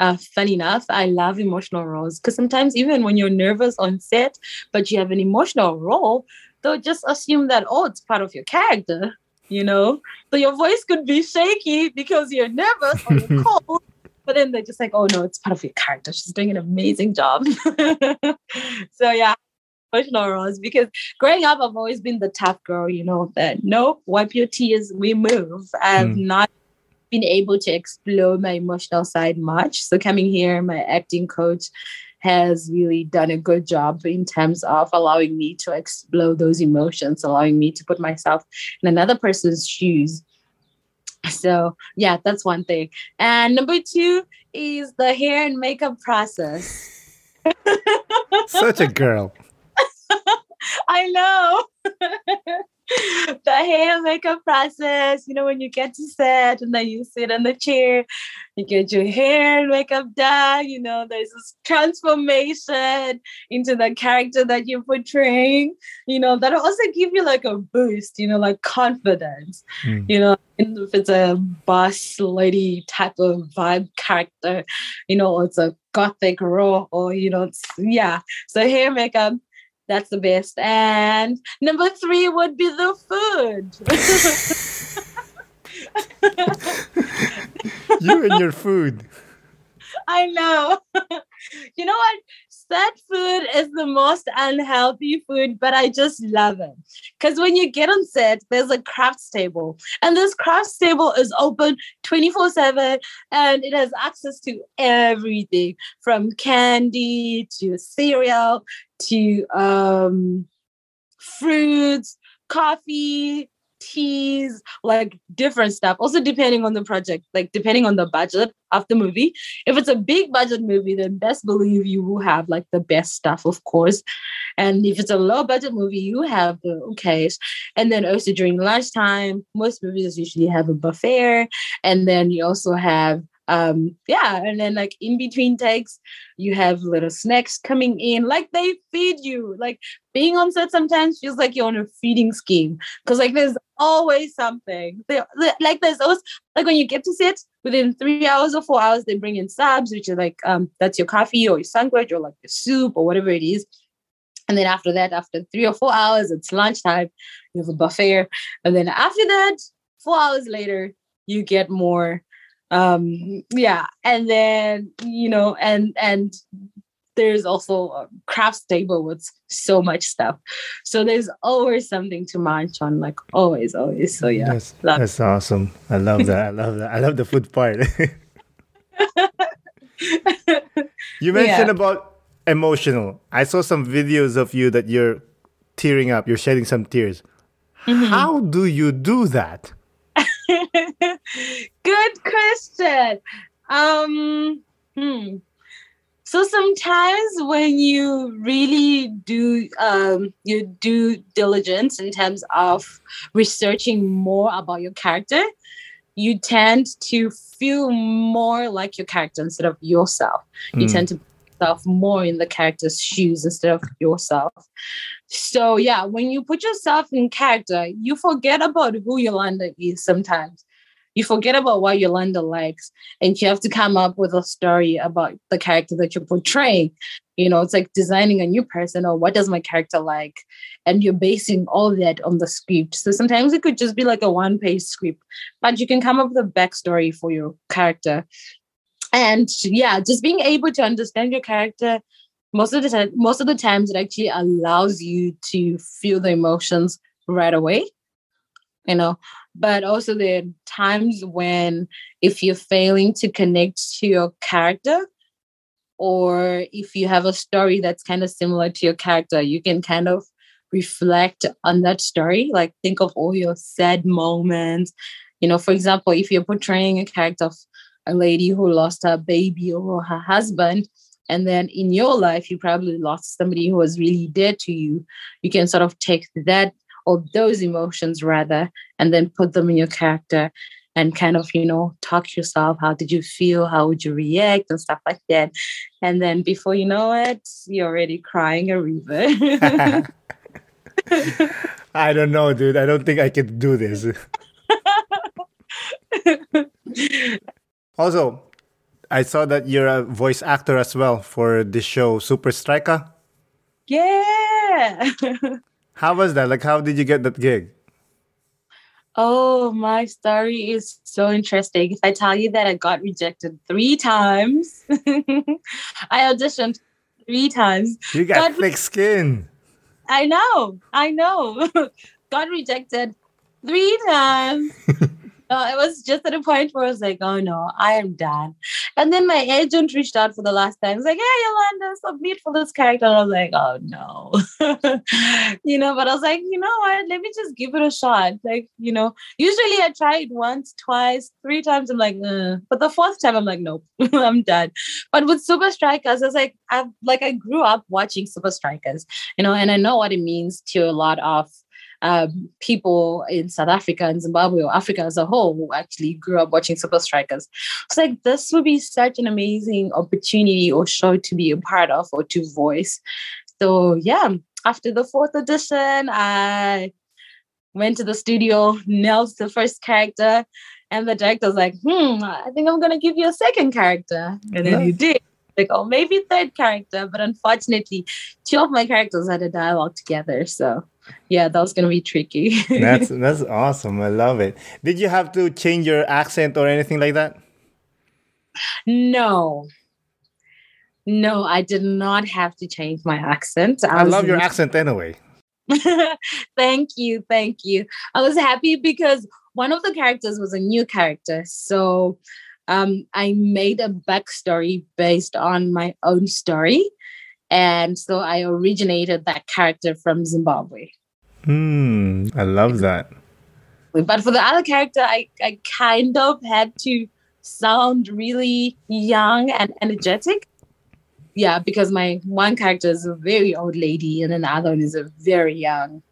uh, funny enough, I love emotional roles because sometimes even when you're nervous on set, but you have an emotional role, they'll just assume that oh, it's part of your character, you know. So your voice could be shaky because you're nervous or you're cold, but then they're just like, oh no, it's part of your character. She's doing an amazing job. so yeah, emotional roles because growing up, I've always been the tough girl, you know, that nope, wipe your tears, we move. I've mm. not been able to explore my emotional side much. So coming here, my acting coach has really done a good job in terms of allowing me to explore those emotions, allowing me to put myself in another person's shoes. So, yeah, that's one thing. And number two is the hair and makeup process. Such a girl. I know. the hair makeup process, you know, when you get to set and then you sit in the chair, you get your hair and makeup done, you know, there's this transformation into the character that you're portraying, you know, that'll also give you like a boost, you know, like confidence, mm. you know, if it's a boss lady type of vibe character, you know, it's a gothic role or, you know, yeah. So hair makeup that's the best. And number three would be the food. you and your food. I know. you know what? That food is the most unhealthy food, but I just love it. Because when you get on set, there's a crafts table, and this crafts table is open 24 7 and it has access to everything from candy to cereal to um, fruits, coffee, teas, like different stuff. Also, depending on the project, like depending on the budget of the movie. If it's a big budget movie, then best believe you will have like the best stuff, of course. And if it's a low budget movie, you have the okays. And then also during lunchtime, most movies usually have a buffet. And then you also have um yeah and then like in between takes you have little snacks coming in like they feed you. Like being on set sometimes feels like you're on a feeding scheme because like there's always something. They, like there's always like when you get to set within three hours or four hours they bring in subs which are like um that's your coffee or your sandwich or like your soup or whatever it is. And then after that after three or four hours it's lunchtime you have a buffet. And then after that four hours later you get more um yeah and then you know and and there's also a craft table with so much stuff. So there's always something to munch on like always always. So yeah that's, that's awesome. I love that. I love that. I love the food part. You mentioned yeah. about emotional. I saw some videos of you that you're tearing up. You're shedding some tears. Mm-hmm. how do you do that Good question. Um, hmm. So sometimes when you really do um, you do diligence in terms of researching more about your character, you tend to feel more like your character instead of yourself. Mm. You tend to put yourself more in the character's shoes instead of yourself. So yeah, when you put yourself in character, you forget about who Yolanda is sometimes. You forget about what Yolanda likes, and you have to come up with a story about the character that you're portraying. You know, it's like designing a new person or what does my character like? And you're basing all that on the script. So sometimes it could just be like a one page script, but you can come up with a backstory for your character and yeah just being able to understand your character most of the time most of the times it actually allows you to feel the emotions right away you know? But also there are times when if you're failing to connect to your character or if you have a story that's kind of similar to your character you can kind of reflect on that story. Like think of all your sad moments. You know for example if you're portraying a character of a lady who lost her baby or her husband and then in your life you probably lost somebody who was really dear to you. You can sort of take that or those emotions rather and then put them in your character and kind of you know talk to yourself. How did you feel? How would you react? And stuff like that. And then before you know it you're already crying a river. I don't know dude. I don't think i can do this. Also i saw that you're a voice actor as well for this show super striker yeah how was that like how did you get that gig Oh, my story is so interesting. If I tell you that I got rejected three times, I auditioned three times. You got, got thick skin. I know, I know. got rejected three times. Uh, it was just at a point where I was like, oh no, I am done. And then my agent reached out for the last time. He's like, hey, Yolanda, submit for this character. And I was like, oh no. you know, but I was like, you know what? Let me just give it a shot. Like, you know, usually I try it once, twice, three times. I'm like, uh. but the fourth time I'm like, nope, I'm done. But with Supa Strikas, I was like, I like I grew up watching Supa Strikas, you know, and I know what it means to a lot of um, people in South Africa and Zimbabwe or Africa as a whole who actually grew up watching Supa Strikas. It's like this would be such an amazing opportunity or show to be a part of or to voice. So yeah, after the fourth edition, I went to the studio, nailed the first character, and the director's like, hmm, I think I'm gonna give you a second character. And then you did. Like, oh, maybe third character, but unfortunately, two of my characters had a dialogue together. So yeah, that was gonna be tricky. that's that's awesome. I love it. Did you have to change your accent or anything like that? No. No, I did not have to change my accent. I, I love your accent anyway. thank you, thank you. I was happy because one of the characters was a new character. So um, I made a backstory based on my own story. And so I originated that character from Zimbabwe. Hmm, I love that. But for the other character, I, I kind of had to sound really young and energetic. Yeah, because my one character is a very old lady, and then the other one is a very young,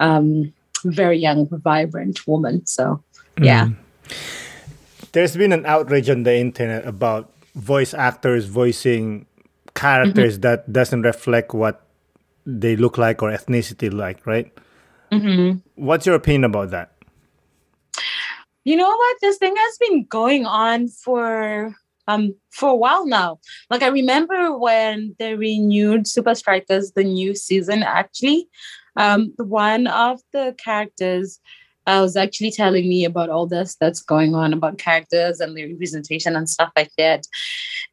um, very young, vibrant woman. So, yeah. Mm. There's been an outrage on the internet about voice actors voicing characters mm-hmm. that doesn't reflect what they look like or ethnicity like, right? Mm-hmm. What's your opinion about that? You know what? This thing has been going on for um for a while now. Like I remember when they renewed Supa Strikas, the new season. Actually, um, one of the characters uh, was actually telling me about all this that's going on about characters and the representation and stuff like that.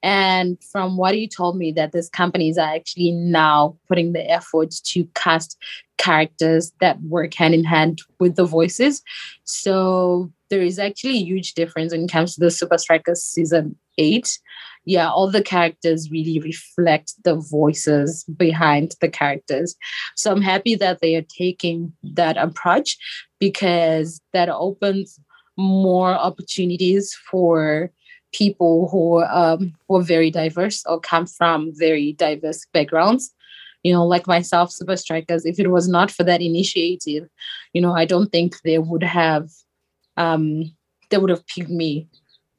And from what he told me, that these companies are actually now putting the effort to cast characters that work hand in hand with the voices. So there is actually a huge difference when it comes to the Supa Strikas season eight. Yeah, all the characters really reflect the voices behind the characters. So I'm happy that they are taking that approach because that opens more opportunities for people who um, who are very diverse or come from very diverse backgrounds you know like myself Supa Strikas if it was not for that initiative you know i don't think they would have um they would have picked me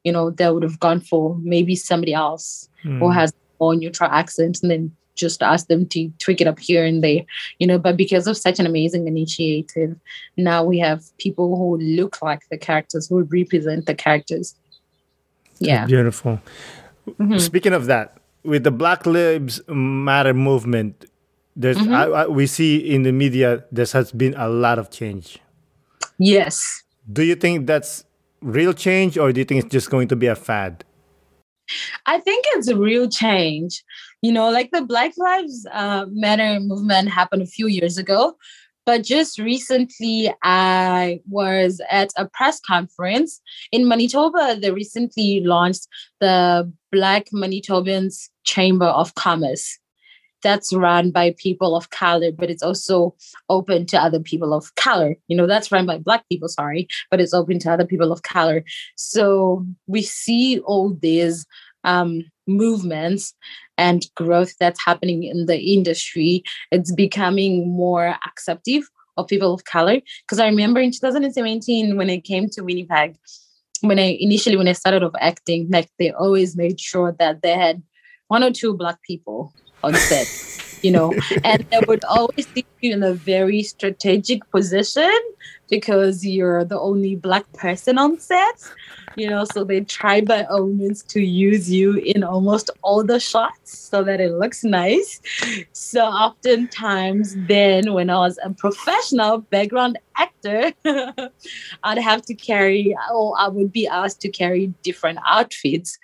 you know they would have gone for maybe somebody else mm. who has more neutral accent and then just ask them to tweak it up here and there, you know. But because of such an amazing initiative, now we have people who look like the characters, who represent the characters. Yeah. Beautiful. Mm-hmm. Speaking of that, with the Black Lives Matter movement, there's mm-hmm. I, I, we see in the media there has been a lot of change. Yes. Do you think that's real change, or do you think it's just going to be a fad? I think it's a real change. You know, like the Black Lives uh, Matter movement happened a few years ago, but just recently, I was at a press conference in Manitoba. They recently launched the Black Manitobans Chamber of Commerce. That's run by people of color, but it's also open to other people of color. You know, that's run by Black people, sorry, but it's open to other people of color. So we see all these um, movements and growth that's happening in the industry. It's becoming more acceptive of people of color. Because I remember in 2017 when I came to Winnipeg, when I initially when I started off acting, like they always made sure that they had one or two black people on set, you know, and they would always see you in a very strategic position because you're the only black person on set, you know, so they try by all means to use you in almost all the shots so that it looks nice. So oftentimes then when I was a professional background actor, I'd have to carry or I would be asked to carry different outfits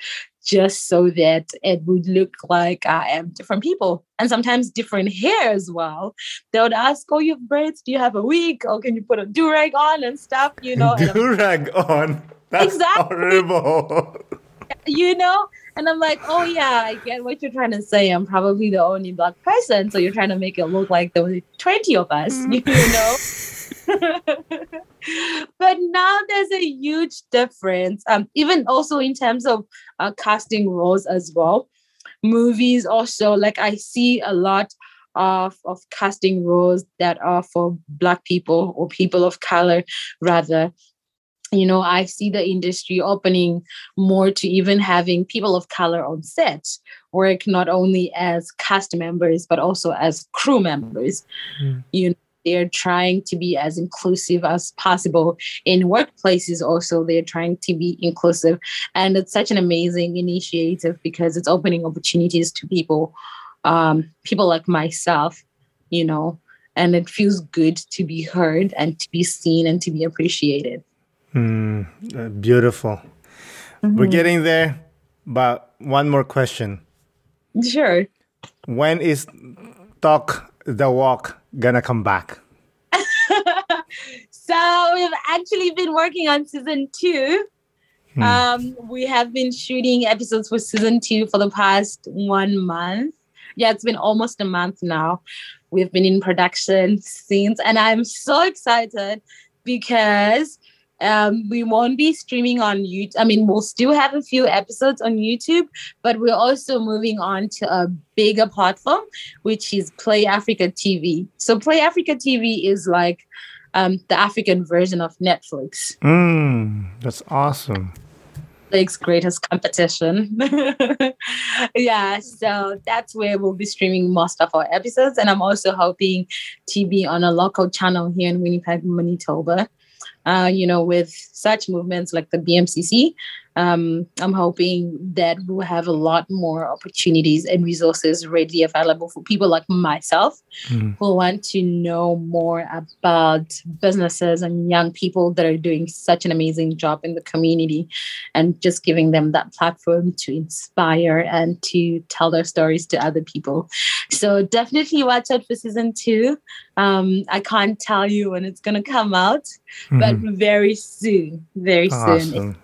just so that it would look like I am different people and sometimes different hair as well. They would ask, Oh, you have braids? Do you have a wig? Or can you put a do rag on and stuff? You know, do rag on. That's exactly. horrible. You know, and I'm like, oh yeah, I get what you're trying to say. I'm probably the only black person, so you're trying to make it look like there were 20 of us, mm. you know. but now there's a huge difference, um, even also in terms of uh, casting roles as well. Movies also, like I see a lot of, of casting roles that are for Black people or people of color, rather. You know, I see the industry opening more to even having people of color on set work not only as cast members but also as crew members. Mm. You know, they're trying to be as inclusive as possible in workplaces also they're trying to be inclusive and it's such an amazing initiative because it's opening opportunities to people um, people like myself you know and it feels good to be heard and to be seen and to be appreciated mm, uh, beautiful mm-hmm. we're getting there but one more question sure when is talk the walk gonna come back? so we've actually been working on season two. Hmm. Um, we have been shooting episodes for season two for the past one month. Yeah, it's been almost a month now. We've been in production since, and I'm so excited because um, we won't be streaming on YouTube. I mean, we'll still have a few episodes on YouTube, but we're also moving on to a bigger platform, which is Play Africa TV. So, Play Africa TV is like um, the African version of Netflix. Mm, that's awesome. Netflix greatest competition. yeah, so that's where we'll be streaming most of our episodes. And I'm also hoping to be on a local channel here in Winnipeg, Manitoba uh, you know, with such movements like the BMCC, um, I'm hoping that we'll have a lot more opportunities and resources readily available for people like myself mm. who want to know more about businesses and young people that are doing such an amazing job in the community and just giving them that platform to inspire and to tell their stories to other people. So definitely watch out for season two. Um, I can't tell you when it's going to come out, mm. but hmm. very soon, very awesome. soon.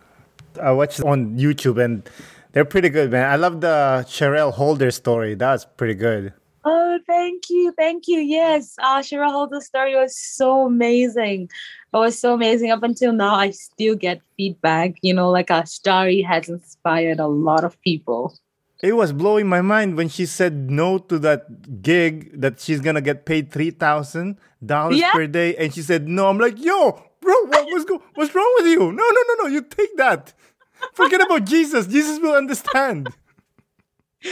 I watched on YouTube and they're pretty good, man. I love the Cheryl Holder story. That's pretty good. Oh, thank you, thank you. Yes, uh, Cheryl Holder's story was so amazing. It was so amazing. Up until now, I still get feedback. You know, like our story has inspired a lot of people. It was blowing my mind when she said no to that gig that she's gonna get paid three thousand dollars per day, and she said no. I'm like, yo, bro, what was go- what's wrong with you? No, no, no, no. You take that. Forget about Jesus. Jesus will understand.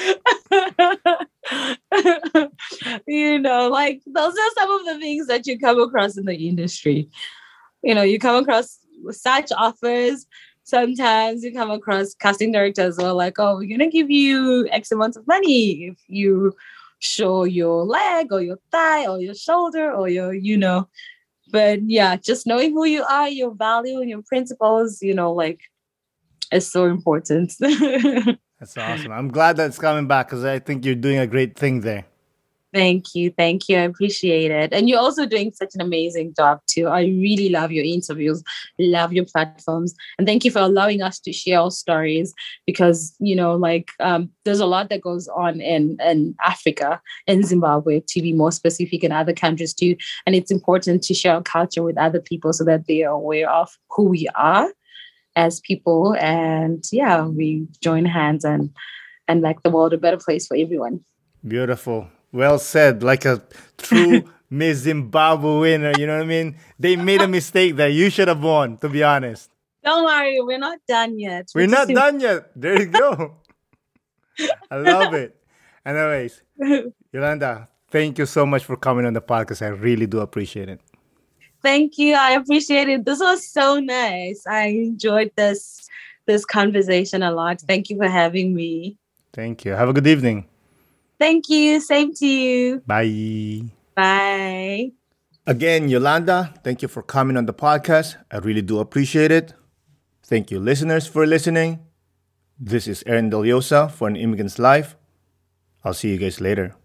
you know, like those are some of the things that you come across in the industry. You know, you come across such offers. Sometimes you come across casting directors who are like, oh, we're going to give you X amount of money if you show your leg or your thigh or your shoulder or your, you know. But yeah, just knowing who you are, your value and your principles, you know, like is so important. That's awesome. I'm glad that's coming back because I think you're doing a great thing there. Thank you. Thank you. I appreciate it. And you're also doing such an amazing job too. I really love your interviews, love your platforms. And thank you for allowing us to share our stories because, you know, like um, there's a lot that goes on in, in Africa, in Zimbabwe, to be more specific, in other countries too. And it's important to share our culture with other people so that they are aware of who we are as people. And yeah, we join hands and and make the world a better place for everyone. Beautiful. Well said. Like a true Miss Zimbabwe winner. You know what I mean? They made a mistake that You should have won, to be honest. Don't worry, we're not done yet. We're, we're not done yet. There you go. I love it. Anyways, Yolanda, thank you so much for coming on the podcast. I really do appreciate it. Thank you. I appreciate it. This was so nice. I enjoyed this this conversation a lot. Thank you for having me. Thank you. Have a good evening. Thank you. Same to you. Bye. Bye. Again, Yolanda, thank you for coming on the podcast. I really do appreciate it. Thank you, listeners, for listening. This is Aaron Deliosa for An Immigrant's Life. I'll see you guys later.